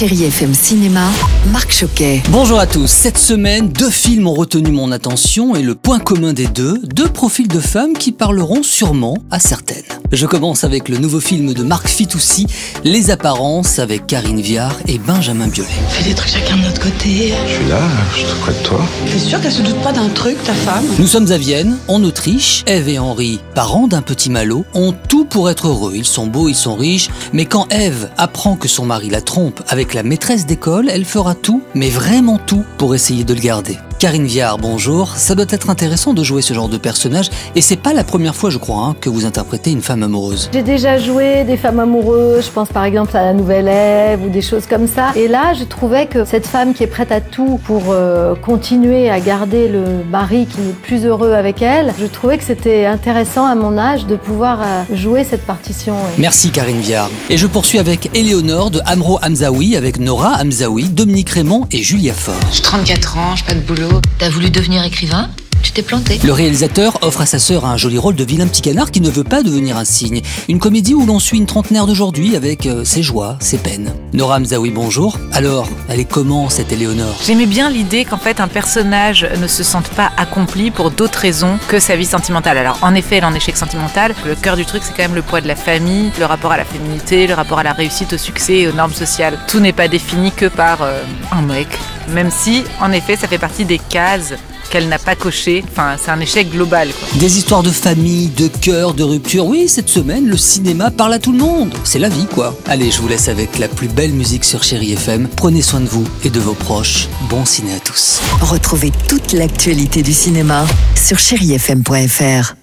Chérie FM Cinéma, Marc Choquet. Bonjour à tous. Cette semaine, deux films ont retenu mon attention et le point commun des deux, deux profils de femmes qui parleront sûrement à certaines. Je commence avec le nouveau film de Marc Fitoussi, Les Apparences, avec Karine Viard et Benjamin Biolay. fait des trucs chacun de notre côté. Je suis là, je suis près de toi. T'es sûr qu'elle se doute pas d'un truc, ta femme? Nous sommes à Vienne, en Autriche. Eve et Henri, parents d'un petit malot, ont tout pour être heureux. Ils sont beaux, ils sont riches, mais quand Eve apprend que son mari la trompe avec la maîtresse d'école, elle fera tout, mais vraiment tout, pour essayer de le garder. Karine Viard, bonjour. Ça doit être intéressant de jouer ce genre de personnage, et c'est pas la première fois, je crois, hein, que vous interprétez une femme amoureuse. J'ai déjà joué des femmes amoureuses, je pense par exemple à la Nouvelle Ève ou des choses comme ça. Et là, je trouvais que cette femme qui est prête à tout pour euh, continuer à garder le mari qui n'est plus heureux avec elle, je trouvais que c'était intéressant à mon âge de pouvoir euh, jouer cette partition. ouais. Merci Karine Viard. Et je poursuis avec Éléonore de Amro Hamzaoui, avec Nora Hamzaoui, Dominique Raymond et Julia Faure. J'ai 34 ans, j'ai pas de boulot. T'as voulu devenir écrivain? Tu t'es planté. Le réalisateur offre à sa sœur un joli rôle de vilain petit canard qui ne veut pas devenir un cygne. Une comédie où l'on suit une trentenaire d'aujourd'hui avec euh, ses joies, ses peines. Nora Hamzaoui, bonjour. Alors, elle est comment cette Éléonore J'aimais bien l'idée qu'en fait un personnage ne se sente pas accompli pour d'autres raisons que sa vie sentimentale. Alors en effet, elle est en échec sentimental. Le cœur du truc, c'est quand même le poids de la famille, le rapport à la féminité, le rapport à la réussite, au succès et aux normes sociales. Tout n'est pas défini que par euh, un mec. Même si, en effet, ça fait partie des cases qu'elle n'a pas cochées. Enfin, c'est un échec global. Quoi. Des histoires de famille, de cœur, de rupture. Oui, cette semaine, le cinéma parle à tout le monde. C'est la vie, quoi. Allez, je vous laisse avec la plus belle musique sur Chéri FM. Prenez soin de vous et de vos proches. Bon ciné à tous. Retrouvez toute l'actualité du cinéma sur chérifm.fr.